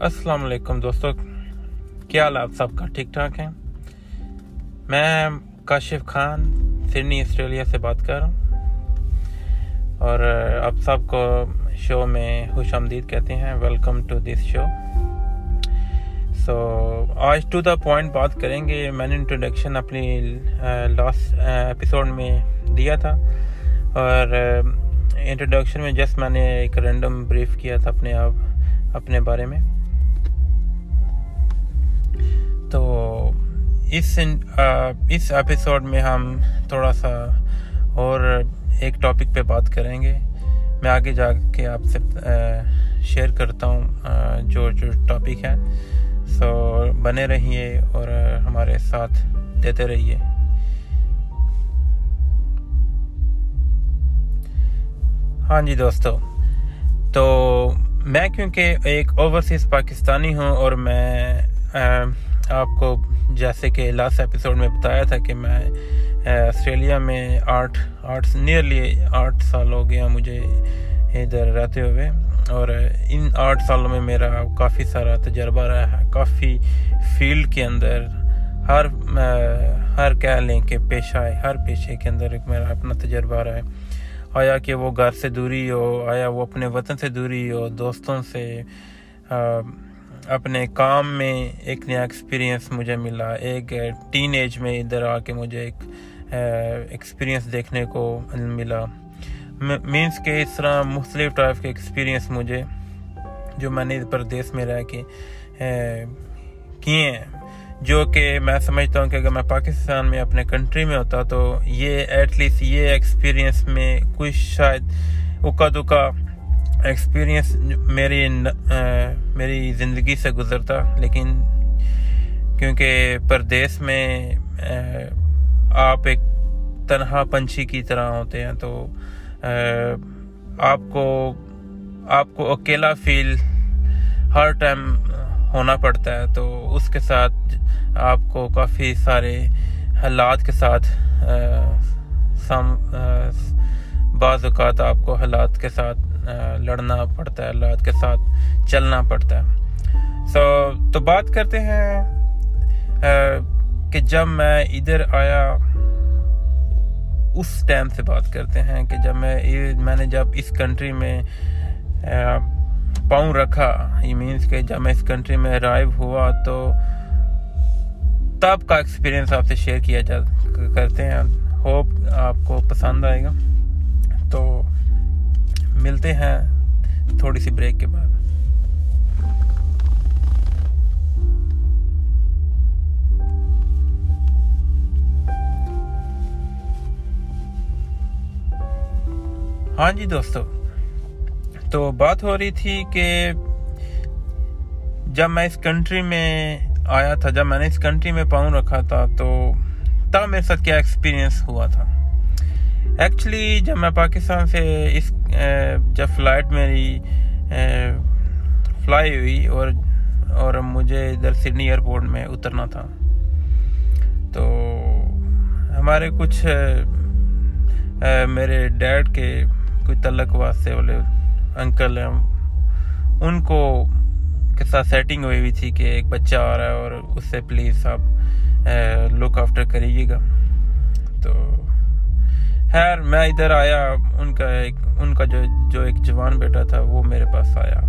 السلام علیکم دوستو، کیا حال آپ سب کا؟ ٹھیک ٹھاک ہیں؟ میں کاشف خان، سڈنی، آسٹریلیا سے بات کر رہا ہوں۔ اور آپ سب کو شو میں خوش آمدید کہتے ہیں، ویلکم ٹو دس شو۔ سو آج ٹو دا پوائنٹ بات کریں گے۔ میں نے انٹروڈکشن اپنی لاسٹ ایپیسوڈ میں دیا تھا۔ اور انٹروڈکشن میں جسٹ میں نے ایک رینڈم بریف کیا تھا اپنے آپ، اپنے بارے میں۔ تو اس اس ایپیسوڈ میں ہم تھوڑا سا اور ایک ٹاپک پہ بات کریں گے۔ میں آگے جا کے آپ سے شیئر کرتا ہوں جو جو ٹاپک ہے۔ سو بنے رہیے اور ہمارے ساتھ دیتے رہیے۔ ہاں جی دوستو، تو میں کیونکہ ایک اوورسیز پاکستانی ہوں اور میں آپ کو جیسے کہ لاسٹ ایپیسوڈ میں بتایا تھا کہ میں آسٹریلیا میں آٹھ آٹھ نیئرلی آٹھ سال ہو گیا مجھے ادھر رہتے ہوئے، اور ان آٹھ سالوں میں میرا کافی سارا تجربہ رہا ہے، کافی فیلڈ کے اندر ہر ہر کہہ لیں کہ پیشہ ہے ہر پیشے کے اندر ایک میرا اپنا تجربہ رہا ہے۔ آیا کہ وہ گھر سے دوری ہو، آیا وہ اپنے وطن سے دوری ہو، دوستوں سے اپنے کام میں ایک نیا ایکسپیرینس مجھے ملا۔ ایک ٹین ایج میں ادھر آ کے مجھے ایک ایکسپیرینس دیکھنے کو ملا۔ مینس کہ اس طرح مختلف ٹائپ کے ایکسپیرینس مجھے، جو میں نے پردیس میں رہ کے کیے ہیں۔ جو کہ میں سمجھتا ہوں کہ اگر میں پاکستان میں اپنے کنٹری میں ہوتا تو یہ ایٹ لیسٹ یہ ایکسپیرینس میں کچھ شاید اکا دکا ایکسپیرینس میری میری زندگی سے گزرتا، لیکن کیونکہ پردیس میں آپ ایک تنہا پنچھی کی طرح ہوتے ہیں، تو آپ کو آپ کو اکیلا فیل ہر ٹائم ہونا پڑتا ہے، تو اس کے ساتھ آپ کو کافی سارے حالات کے ساتھ بعض اوقات آپ کو حالات کے ساتھ لڑنا پڑتا ہے اللہ کے ساتھ چلنا پڑتا ہے۔ سو تو بات کرتے ہیں کہ جب میں ادھر آیا، اس ٹائم سے بات کرتے ہیں کہ جب میں میں نے جب اس کنٹری میں پاؤں رکھا، یہ مینس کہ جب میں اس کنٹری میں ارائیو ہوا، تو تب کا ایکسپیرینس آپ سے شیئر کیا جا، کرتے ہیں۔ ہوپ آپ کو پسند آئے گا۔ تو ملتے ہیں تھوڑی سی بریک کے بعد۔ ہاں جی دوستو، تو بات ہو رہی تھی کہ جب میں اس کنٹری میں آیا تھا، جب میں نے اس کنٹری میں پاؤں رکھا تھا، تو تب میرے ساتھ کیا ایکسپیرینس ہوا تھا۔ ایکچولی جب میں پاکستان سے اس جب فلائٹ میری فلائی ہوئی اور اور مجھے ادھر سڈنی ایئرپورٹ میں اترنا تھا۔ تو ہمارے کچھ میرے ڈیڈ کے کوئی تعلق واسطے والے انکل ہیں، ان کو کے ساتھ سیٹنگ ہوئی ہوئی تھی کہ ایک بچہ آ رہا ہے اور اس سے پلیز آپ لک آفٹر کریے گا۔ تو خیر، میں ادھر آیا، ان کا ایک، ان کا جو جو ایک جوان بیٹا تھا، وہ میرے پاس آیا۔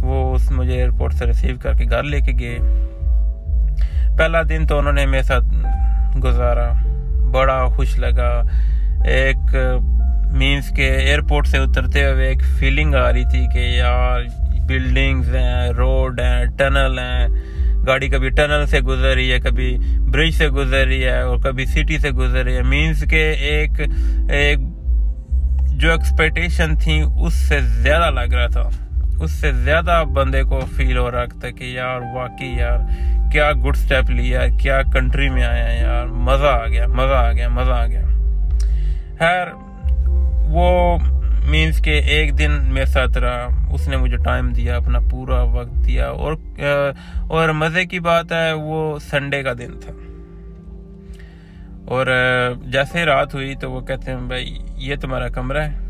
وہ اس مجھے ایئرپورٹ سے ریسیو کر کے گھر لے کے گئے۔ پہلا دن تو انہوں نے میرے ساتھ گزارا۔ بڑا خوش لگا۔ ایک مینس کے ایئرپورٹ سے اترتے ہوئے ایک فیلنگ آ رہی تھی کہ یار بلڈنگز ہیں روڈ ہیں ٹنل ہیں۔ گاڑی کبھی ٹنل سے گزر رہی ہے، کبھی برج سے گزر رہی ہے اور کبھی سٹی سے گزر رہی ہے۔ مینس کے ایک ایک جو ایکسپیکٹیشن تھی، اس سے زیادہ لگ رہا تھا۔ اس سے زیادہ بندے کو فیل ہو رہا تھا کہ یار، واقعی یار، کیا گڈ سٹیپ لیا، کیا کنٹری میں آیا یار۔ مزہ آ گیا، مزہ آ گیا، مزہ آ گیا۔ خیر، وہ مینس کہ ایک دن میرے ساتھ رہا، اس نے مجھے ٹائم دیا، اپنا پورا وقت دیا، اور اور مزے کی بات ہے، وہ سنڈے کا دن تھا۔ اور جیسے رات ہوئی تو وہ کہتے ہیں، بھائی، یہ تمہارا کمرہ ہے۔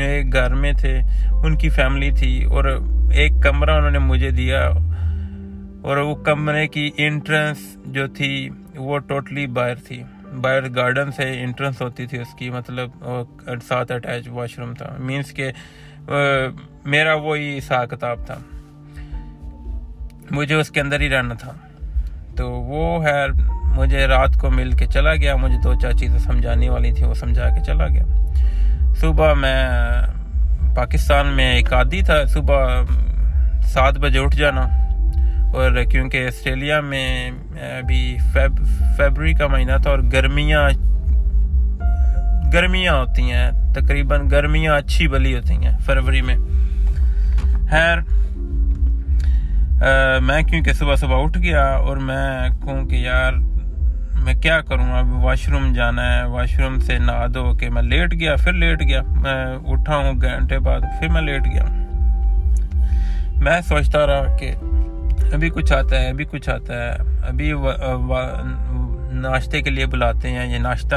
ایک گھر میں تھے، ان کی فیملی تھی، اور ایک کمرہ انہوں نے مجھے دیا۔ اور وہ کمرے کی انٹرنس جو تھی، وہ ٹوٹلی باہر تھی۔ باہر گارڈن سے انٹرنس ہوتی تھی اس کی مطلب ساتھ اٹیچ واش روم تھا۔ مینس کہ میرا وہی حساب کتاب تھا۔ مجھے اس کے اندر ہی رہنا تھا۔ تو وہ ہے، مجھے رات کو مل کے چلا گیا۔ مجھے دو چار چیزیں سمجھانے والی تھی وہ سمجھا کے چلا گیا۔ صبح میں پاکستان میں ایک عادی تھا۔ صبح سات بجے اٹھ جانا۔ اور کیونکہ آسٹریلیا میں ابھی فیبری کا مہینہ تھا اور گرمیاں گرمیاں ہوتی ہیں، تقریباً گرمیاں اچھی بلی ہوتی ہیں فروری میں۔ خیر میں کیونکہ صبح صبح اٹھ گیا اور میں کہوں کہ یار، میں کیا کروں؟ اب واش روم جانا ہے، واش روم سے نہا دو کہ میں لیٹ گیا، پھر لیٹ گیا۔ میں اٹھا ہوں گھنٹے بعد، پھر میں لیٹ گیا۔ میں سوچتا رہا کہ ابھی کچھ آتا ہے، ابھی کچھ آتا ہے۔ ابھی ناشتے کے لیے بلاتے ہیں یہ ناشتہ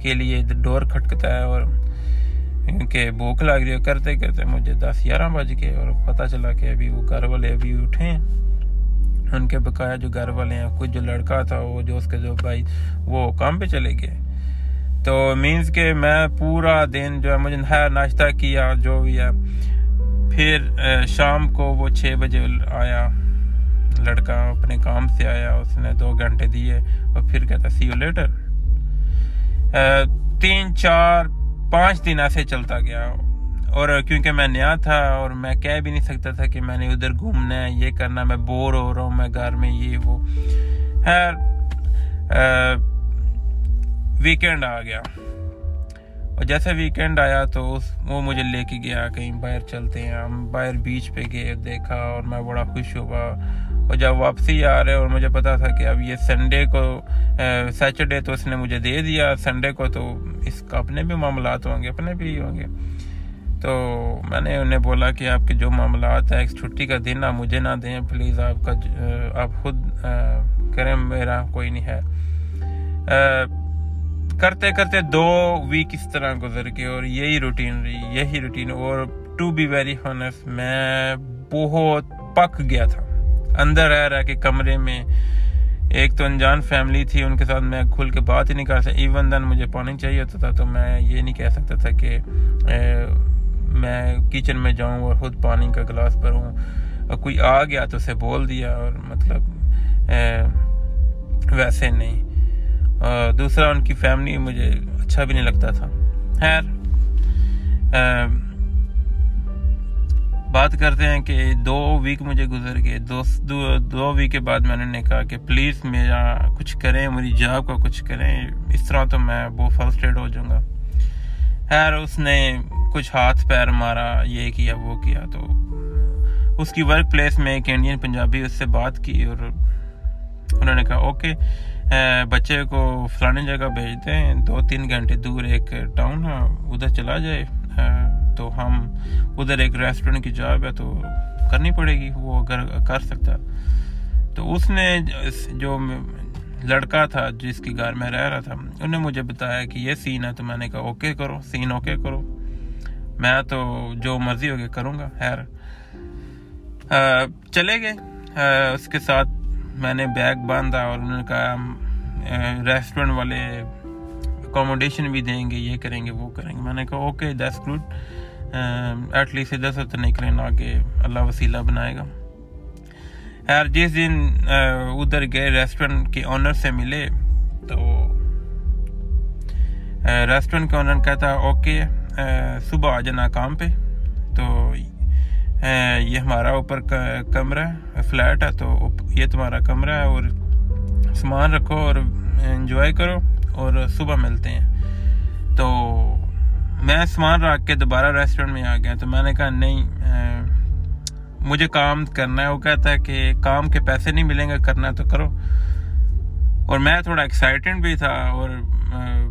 کے لیے ڈور کھٹکتا ہے اور کیونکہ بھوک لگ رہی ہے۔ کرتے کرتے مجھے دس گیارہ بج گئے اور پتہ چلا کہ ابھی وہ گھر والے ابھی اٹھے ہیں۔ ان کے بقایا جو گھر والے ہیں، کچھ جو لڑکا تھا، وہ جو اس کے جو بھائی، وہ کام پہ چلے گئے۔ تو مینس کہ میں پورا دن جو ہے، مجھے نہایا ناشتہ کیا، جو بھی ہے۔ پھر شام کو وہ چھ بجے آیا۔ لڑکا اپنے کام سے آیا، اس نے دو گھنٹے دیے اور پھر کہتا سی یو لیٹر تین، چار، پانچ دن ایسے چلتا گیا اور کیونکہ میں نیا تھا اور میں کہہ بھی نہیں سکتا تھا کہ میں نے ادھر گھومنا ہے، یہ کرنا، میں بور ہو رہا ہوں، میں گھر میں یہ وہ۔ خیر ویکینڈ آ گیا۔ اور جیسے ویکینڈ آیا تو اس وہ مجھے لے کے گیا، کہیں باہر چلتے ہیں، ہم باہر بیچ پہ گئے، دیکھا اور میں بڑا خوش ہوا۔ اور جب واپسی آ رہے اور مجھے پتا تھا کہ اب یہ سنڈے کو سیٹرڈے تو اس نے مجھے دے دیا سنڈے کو تو اس کا اپنے بھی معاملات ہوں گے، اپنے بھی ہوں گے۔ تو میں نے انہیں بولا کہ آپ کے جو معاملات ہیں چھٹی کا دن آپ مجھے نہ دیں، پلیز آپ کا آپ خود کریں، میرا کوئی نہیں ہے۔ کرتے کرتے دو ویک اس طرح گزر کے اور یہی روٹین رہی، یہی روٹین اور ٹو بی ویری ہانس میں بہت پک گیا تھا۔ اندر رہ رہا کہ کمرے میں ایک تو انجان فیملی تھی، ان کے ساتھ میں کھل کے بات ہی نہیں کر سکتا ایون دن مجھے پانی چاہیے ہوتا تھا، تو میں یہ نہیں کہہ سکتا تھا کہ میں کچن میں جاؤں اور خود پانی کا گلاس بھروں۔ اور کوئی آ گیا تو اسے بول دیا اور مطلب ویسے نہیں۔ اور دوسرا، ان کی فیملی مجھے اچھا بھی نہیں لگتا تھا۔ خیر بات کرتے ہیں کہ دو ویک مجھے گزر گئے۔ دو دو ویک کے بعد میں نے کہا کہ پلیز میرا کچھ کریں، میری جاب کا کچھ کریں۔ اس طرح تو میں وہ فرسٹریٹ ہو جاؤں گا۔ خیر، اس نے کچھ ہاتھ پیر مارا، یہ کیا، وہ کیا۔ تو اس کی ورک پلیس میں ایک انڈین پنجابی اس سے بات کی اور انہوں نے کہا اوکے بچے کو فلانی جگہ بھیجتے ہیں۔ دو تین گھنٹے دور ایک ٹاؤن ہے، ادھر چلا جائے۔ تو ہم ادھر ایک ریسٹورنٹ کی جاب ہے تو کرنی پڑے گی، وہ اگر کر سکتا۔ تو اس نے جو لڑکا تھا جس کی گھر میں رہ رہا تھا، انہوں نے مجھے بتایا کہ یہ سین ہے، تو میں نے کہا اوکے کرو سین اوکے کرو۔ میں تو جو مرضی ہوگی کروں گا، خیر۔ چلے گئے۔ اس کے ساتھ میں نے بیگ باندھا اور انہوں نے کہا ریسٹورنٹ والے اکوموڈیشن بھی دیں گے، یہ کریں گے، وہ کریں گے۔ میں نے کہا okay that's good at least ادھر سے تو نکلیں نہ کہ اللہ وسیلہ بنائے گا۔ خیر جس دن uh, ادھر گئے ریسٹورنٹ کے آنر سے ملے، تو uh, ریسٹورنٹ کے آنر کہتا اوکے صبح آ جانا کام پہ۔ تو uh, یہ ہمارا اوپر کمرہ ہے فلیٹ ہے، تو یہ تمہارا کمرہ ہے اور سامان رکھو اور انجوائے کرو اور صبح ملتے ہیں۔ تو میں سامان رکھ کے دوبارہ ریسٹورنٹ میں آ گیا تو میں نے کہا نہیں مجھے کام کرنا ہے۔ وہ کہتا ہے کہ کام کے پیسے نہیں ملیں گے، کرنا ہے تو کرو۔ اور میں تھوڑا ایکسائٹنڈ بھی تھا اور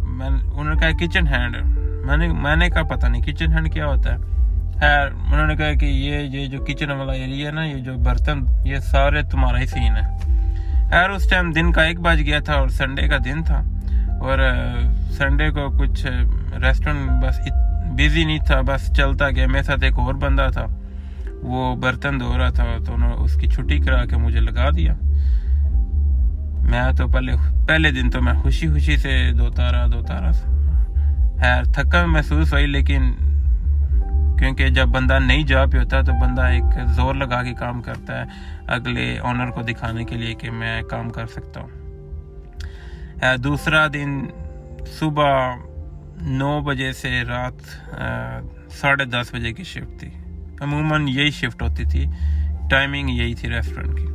میں انہوں نے کہا کچن ہینڈ میں نے میں نے کہا پتہ نہیں کچن ہینڈ کیا ہوتا ہے۔ خیر، انہوں نے کہا کہ یہ یہ جو کچن والا ایریا ہے نا، یہ جو برتن، یہ سارے تمہارا ہی سین ہے۔ خیر، اس ٹائم دن کا ایک بج گیا تھا اور سنڈے کا دن تھا۔ اور سنڈے کو کچھ ریسٹورنٹ بس بزی نہیں تھا، بس چلتا گیا۔ میرے ساتھ ایک اور بندہ تھا، وہ برتن دھو رہا تھا تو انہوں نے اس کی چھٹی کرا کے مجھے لگا دیا۔ میں تو پہلے پہلے دن تو میں خوشی خوشی سے دھوتا رہا دھوتا رہا خیر، تھکا محسوس ہوئی، لیکن کیونکہ جب بندہ نہیں جا پہ ہوتا تو بندہ ایک زور لگا کے کام کرتا ہے اگلے آنر کو دکھانے کے لیے کہ میں کام کر سکتا ہوں۔ دوسرا دن صبح نو بجے سے رات ساڑھے دس بجے کی شفٹ تھی۔ عموماً یہی شفٹ ہوتی تھی۔ ٹائمنگ یہی تھی ریسٹورنٹ کی۔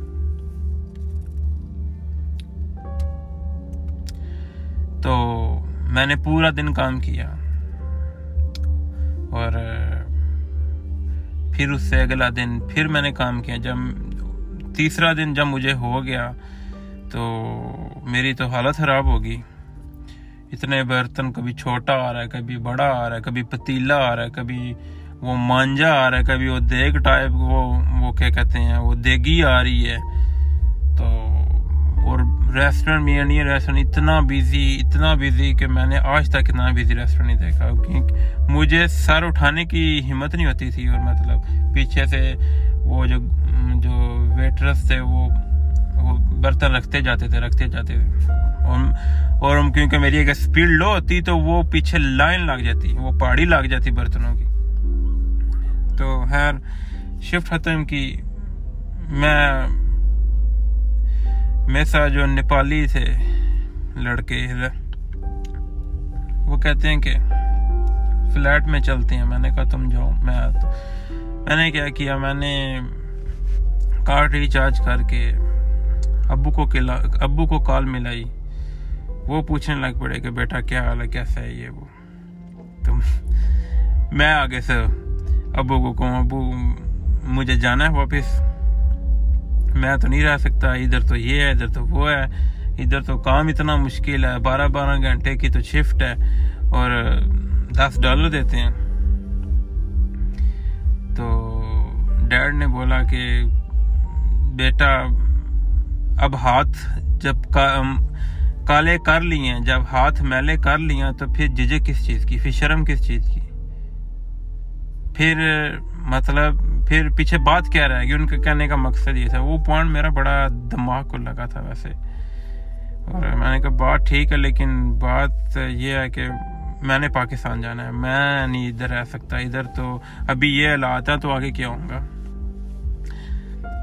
تو میں نے پورا دن کام کیا۔ اور پھر اس سے اگلا دن پھر میں نے کام کیا۔ جب تیسرا دن جب مجھے ہو گیا تو میری تو حالت خراب ہوگی اتنے برتن، کبھی چھوٹا آ رہا ہے، کبھی بڑا آ رہا ہے، کبھی پتیلا آ رہا ہے، کبھی وہ مانجا آ رہا ہے، کبھی وہ دیگ ٹائپ، وہ وہ کیا کہتے ہیں، وہ دیگی آ رہی ہے۔ تو، اور ریسٹورینٹ میں نہیں ریسٹورینٹ اتنا بیزی اتنا بیزی کہ میں نے آج تک اتنا بیزی ریسٹورینٹ نہیں دیکھا۔ کیونکہ مجھے سر اٹھانے کی ہمت نہیں ہوتی تھی اور مطلب پیچھے سے وہ جو جو ویٹرس تھے، وہ برتن رکھتے جاتے تھے، رکھتے جاتے تھے۔ اور کیونکہ میری اگر اسپیڈ لو ہوتی تو وہ پیچھے لائن لگ جاتی، وہ پہاڑی لگ جاتی برتنوں کی۔ تو خیر، شفٹ ختم کی۔ میں میرے ساتھ جو نیپالی تھے لڑکے، وہ کہتے ہیں کہ فلیٹ میں چلتے ہیں۔ میں نے کہا تم جاؤ، میں میں نے کیا کیا، میں نے کارڈ ریچارج کر کے ابو کو ابو کو کال ملائی۔ وہ پوچھنے لگ پڑے کہ بیٹا کیا حال ہے، کیسا ہے یہ وہ؟ تو میں آگے سے ابو کو کہوں، ابو، مجھے جانا ہے واپس۔ میں تو نہیں رہ سکتا، ادھر تو یہ ہے، ادھر تو وہ ہے۔ ادھر تو کام اتنا مشکل ہے بارہ بارہ گھنٹے کی تو شفٹ ہے اور دس ڈالر دیتے ہیں۔ تو ڈیڈ نے بولا کہ بیٹا اب ہاتھ جب کالے کر لیے ہیں جب ہاتھ میلے کر لیے، تو پھر ججے کس چیز کی؟ پھر شرم کس چیز کی؟ پھر مطلب پھر پیچھے بات کیا رہے گی؟ ان کے کہنے کا مقصد یہ تھا۔ وہ پوائنٹ میرا بڑا دماغ کو لگا تھا ویسے۔ اور میں نے کہا، بات ٹھیک ہے، لیکن بات یہ ہے کہ میں نے پاکستان جانا ہے۔ میں نہیں ادھر رہ سکتا۔ ادھر تو ابھی یہ حالات ہے تو آگے کیا ہوں گا؟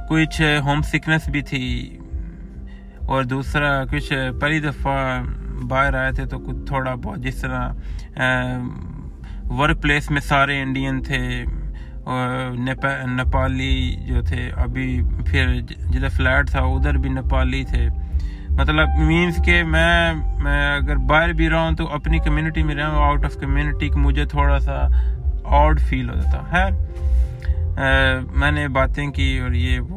کچھ ہوم سکنس بھی تھی۔ اور دوسرا کچھ پہلی دفعہ باہر آئے تھے تو کچھ تھوڑا بہت جس طرح ورک پلیس میں سارے انڈین تھے نیپالی جو تھے، ابھی پھر جدھر فلیٹ تھا ادھر بھی نیپالی تھے۔ مطلب مینس کہ میں میں اگر باہر بھی رہا ہوں تو اپنی کمیونٹی میں رہا ہوں آؤٹ آف کمیونٹی مجھے تھوڑا سا آڈ فیل ہوتا تھا۔ خیر میں نے باتیں کی اور یہ وہ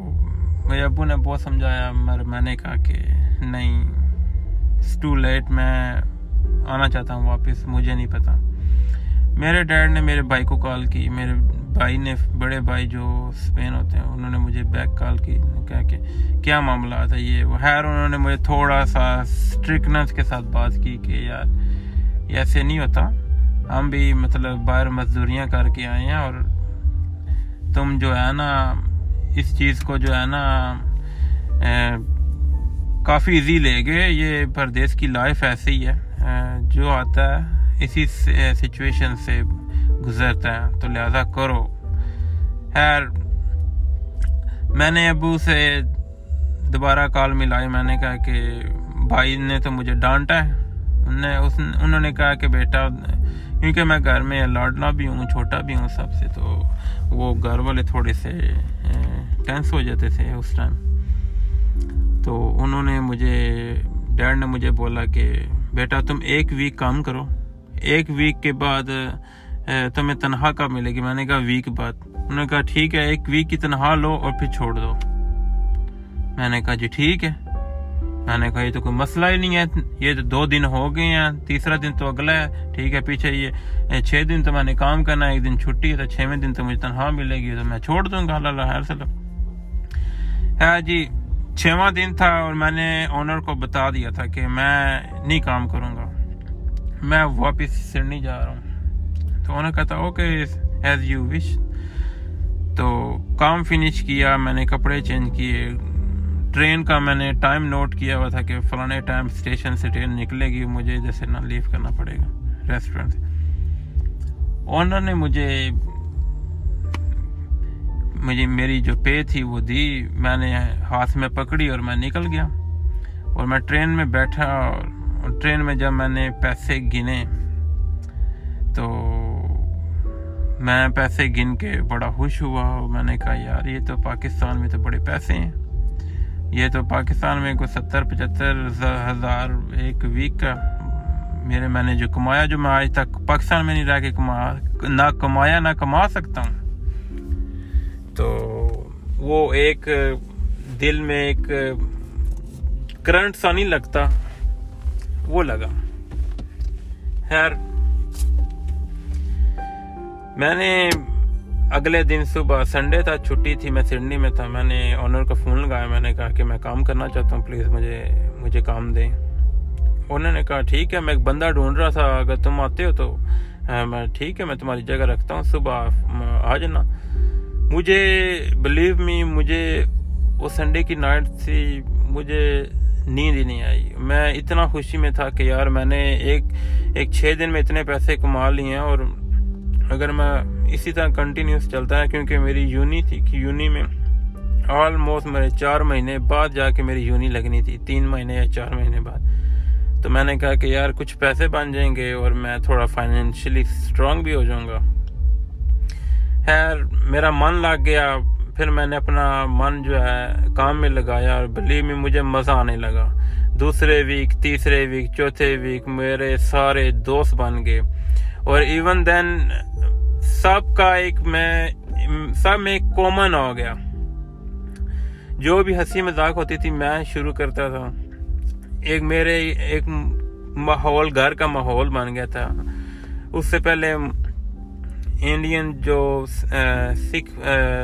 میرے ابو نے بہت سمجھایا، مگر میں نے کہا کہ نہیں ٹو لیٹ میں آنا چاہتا ہوں واپس، مجھے نہیں پتا۔ میرے ڈیڈ نے میرے بھائی کو کال کی، میرے بھائی نے، بڑے بھائی جو اسپین ہوتے ہیں، انہوں نے مجھے بیک کال کی کہا کہ کیا معاملہ تھا یہ؟ وہ خیر، انہوں نے مجھے تھوڑا سا اسٹرکنس کے ساتھ بات کی کہ یار ایسے نہیں ہوتا۔ ہم بھی مطلب باہر مزدوریاں کر کے آئے ہیں اور تم جو ہے نا اس چیز کو جو ہے نا کافی ایزی لے گئے۔ یہ پردیس کی لائف ایسے ہی ہے۔ جو آتا ہے، اسی سچویشن سے گزرتا ہے۔ تو لہذا کرو۔ خیر، میں نے ابو سے دوبارہ کال ملائی۔ میں نے کہا کہ بھائی، نے تو مجھے ڈانٹا ہے۔ انہوں نے کہا کہ بیٹا، کیونکہ میں گھر میں لاڈنا بھی ہوں، چھوٹا بھی ہوں سب سے، تو وہ گھر والے تھوڑے سے ٹینس ہو جاتے تھے اس ٹائم تو انہوں نے مجھے ڈیڈ نے مجھے بولا کہ، بیٹا، تم ایک ویک کام کرو۔ ایک ویک کے بعد تمہیں تنہا کب ملے گی؟ میں نے کہا ویک بعد۔ انہوں نے کہا، ٹھیک ہے، ایک ویک کی تنہا لو اور پھر چھوڑ دو۔ میں نے کہا جی ٹھیک ہے۔ میں نے کہا، یہ تو کوئی مسئلہ ہی نہیں ہے، یہ تو دو دن ہو گئے ہیں، تیسرا دن تو اگلا ہے، ٹھیک ہے، پیچھے یہ چھ دن تو میں نے کام کرنا ہے، ایک دن چھٹی ہے، تو چھویں دن تو مجھے تنہا ملے گی، تو میں چھوڑ دوں گا، اللہ ہے جی چھواں دن تھا اور میں نے آنر کو بتا دیا تھا کہ میں نہیں کام کروں گا۔ میں واپس سڈنی جا رہا ہوں۔ انہوں نے کہا اوکے ایز یو وش تو کام فنش کیا، میں نے کپڑے چینج کیے ٹرین کا میں نے ٹائم نوٹ کیا ہوا تھا کہ فلانے ٹائم اسٹیشن سے ٹرین نکلے گی، مجھے جیسے نہ لیو کرنا پڑے گا ریسٹورینٹ سے۔ آنر نے مجھے مجھے میری جو پے تھی وہ دی، میں نے ہاتھ میں پکڑی اور میں نکل گیا۔ اور میں ٹرین میں بیٹھا اور ٹرین میں جب میں نے پیسے گنے تو میں پیسے گن کے بڑا خوش ہوا اور میں نے کہا، یار یہ تو پاکستان میں تو بڑے پیسے ہیں۔ یہ تو پاکستان میں کوئی ستر پچہتر ہزار ایک ویک کا میرے میں نے جو کمایا، جو میں آج تک پاکستان میں نہیں رہ کے کما نہ کمایا، نہ کما سکتا ہوں۔ تو وہ ایک دل میں ایک کرنٹ سا نہیں لگتا، وہ لگا۔ خیر، میں نے اگلے دن صبح سنڈے تھا، چھٹی تھی، میں سڈنی میں تھا، میں نے آنر کا فون لگایا، میں نے کہا کہ میں کام کرنا چاہتا ہوں پلیز مجھے مجھے کام دیں۔ انہوں نے کہا، ٹھیک ہے، میں ایک بندہ ڈھونڈ رہا تھا، اگر تم آتے ہو تو۔ میں ٹھیک ہے، میں تمہاری جگہ رکھتا ہوں، صبح آ جانا۔ مجھے بلیو می مجھے وہ سنڈے کی نائٹ تھی، مجھے نیند ہی نہیں آئی۔ میں اتنا خوشی میں تھا کہ یار، میں نے ایک ایک چھ دن میں اتنے پیسے کما لیے ہیں اور اگر میں اسی طرح کنٹینیوس چلتا ہے کیونکہ میری یونی تھی کہ یونی میں آلموسٹ میرے چار مہینے بعد جا کے میری یونی لگنی تھی، تین مہینے یا چار مہینے بعد۔ تو میں نے کہا کہ یار کچھ پیسے بن جائیں گے اور میں تھوڑا فائنینشلی اسٹرانگ بھی ہو جاؤں گا۔ خیر، میرا من لگ گیا، پھر میں نے اپنا من جو ہے، کام میں لگایا اور بلی میں مجھے مزہ آنے لگا۔ دوسرے ویک تیسرے ویک چوتھے ویک میرے سارے دوست بن گئے۔ اور ایون دین سب کا ایک میں، سب میں ایک کامن ہو گیا۔ جو بھی ہنسی مذاق ہوتی تھی، میں شروع کرتا تھا۔ ایک میرے، ایک ماحول، گھر کا ماحول بن گیا تھا۔ اس سے پہلے انڈین جو سکھ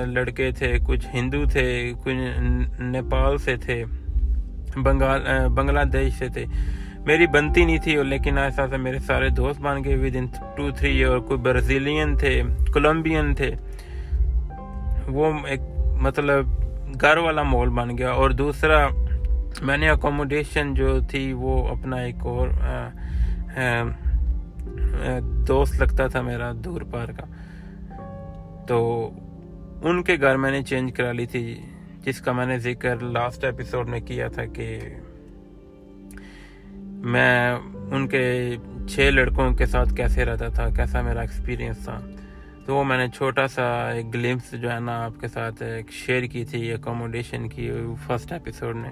لڑکے تھے، کچھ ہندو تھے، کچھ نیپال سے تھے، بنگال بنگلہ دیش سے تھے۔ میری بنتی نہیں تھی لیکن ایسا ایسا میرے سارے دوست بن گئے. ود ان ٹو تھری اور کوئی برازیلین تھے، کولمبین تھے. وہ ایک مطلب گھر والا ماحول بن گیا. اور دوسرا، میں نے اکوموڈیشن جو تھی وہ اپنا ایک اور دوست لگتا تھا میرا دور پار کا. تو ان کے گھر میں نے چینج کرا لی تھی، جس کا میں نے ذکر لاسٹ ایپیسوڈ میں کیا تھا کہ میں ان کے چھ لڑکوں کے ساتھ کیسے رہتا تھا، کیسا میرا ایکسپیرینس تھا۔ تو وہ میں نے چھوٹا سا ایک گلمس جو ہے نا آپ کے ساتھ ایک شیئر کی تھی اکوموڈیشن کی فرسٹ ایپیسوڈ میں۔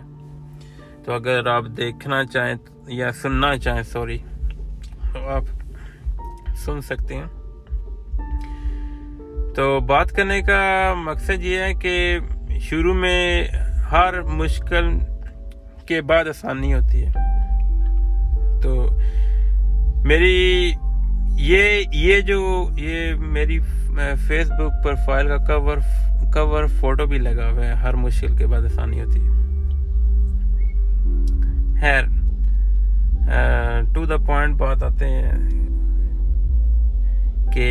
تو اگر آپ دیکھنا چاہیں یا سننا چاہیں سوری تو آپ سن سکتے ہیں۔ تو بات کرنے کا مقصد یہ ہے کہ شروع میں ہر مشکل کے بعد آسانی ہوتی ہے۔ تو میری یہ یہ جو، یہ میری فیس بک پروفائل کا کور کور فوٹو بھی لگا ہوا ہے، ہر مشکل کے بعد آسانی ہوتی ہے۔ خیر ٹو دا پوائنٹ بات آتے ہیں کہ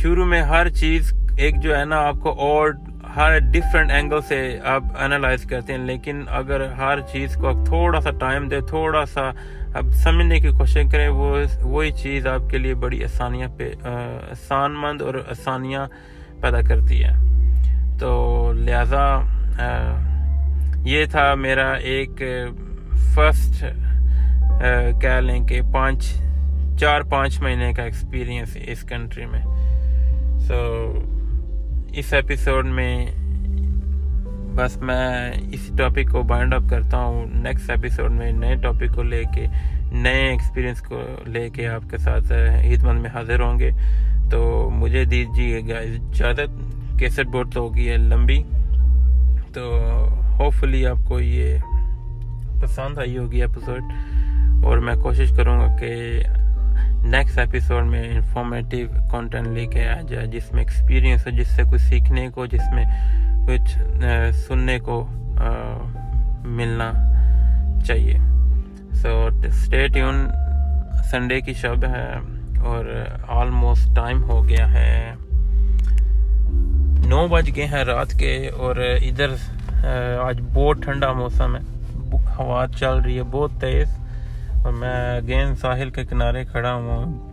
شروع میں ہر چیز ایک جو ہے نا، آپ کو اور ہر ڈفرینٹ اینگل سے آپ انالائز کرتے ہیں، لیکن اگر ہر چیز کو آپ تھوڑا سا ٹائم دے تھوڑا سا اب سمجھنے کی کوشش کریں، وہ وہی چیز آپ کے لیے بڑی آسانیاں پہ آسان مند اور آسانیاں پیدا کرتی ہے تو لہذا یہ تھا میرا ایک فرسٹ کہہ لیں کہ پانچ چار پانچ مہینے کا ایکسپیرینس اس کنٹری میں۔ سو اس ایپیسوڈ میں بس میں اس ٹاپک کو بائنڈ اپ کرتا ہوں. نیکسٹ ایپیسوڈ میں نئے ٹاپک کو لے کے، نئے ایکسپیرینس کو لے کے آپ کے ساتھ مند میں حاضر ہوں گے. تو مجھے دیجیے گا اجازت کیسٹ بورڈ تو ہوگی ہے، لمبی. تو ہوپ فلی آپ کو یہ پسند آئی ہوگی ایپیسوڈ اور میں کوشش کروں گا کہ نیکسٹ ایپیسوڈ میں انفارمیٹیو کانٹینٹ لے کے آ جائے جس میں ایکسپیرینس ہو، جس سے کچھ سیکھنے کو، جس میں کچھ سننے کو ملنا چاہیے۔ سو اسٹے ٹیون سنڈے کی شب ہے اور آلموسٹ ٹائم ہو گیا ہے۔ نو بج گئے ہیں رات کے اور ادھر آج بہت ٹھنڈا موسم ہے۔ ہوا چل رہی ہے، بہت تیز۔ اور میں اگین ساحل کے کنارے کھڑا ہوں۔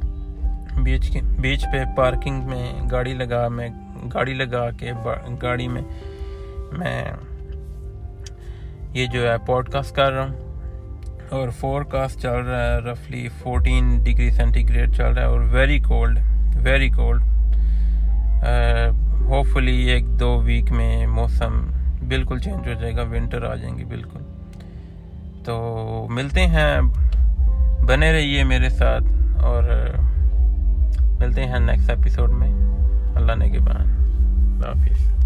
بیچ بیچ پہ پارکنگ میں گاڑی لگا میں گاڑی لگا کے گاڑی میں میں یہ جو ہے پوڈ کاسٹ کر رہا ہوں۔ اور فور کاسٹ چل رہا ہے رفلی فورٹین ڈگری سینٹی گریڈ چل رہا ہے اور very cold very cold hopefully ایک دو ویک میں موسم بالکل چینج ہو جائے گا ونٹر آ جائیں گے بالکل۔ تو ملتے ہیں بنے رہیے میرے ساتھ اور، ملتے ہیں نیکسٹ ایپیسوڈ میں. اللہ نے کے بعد اللہ حافظ.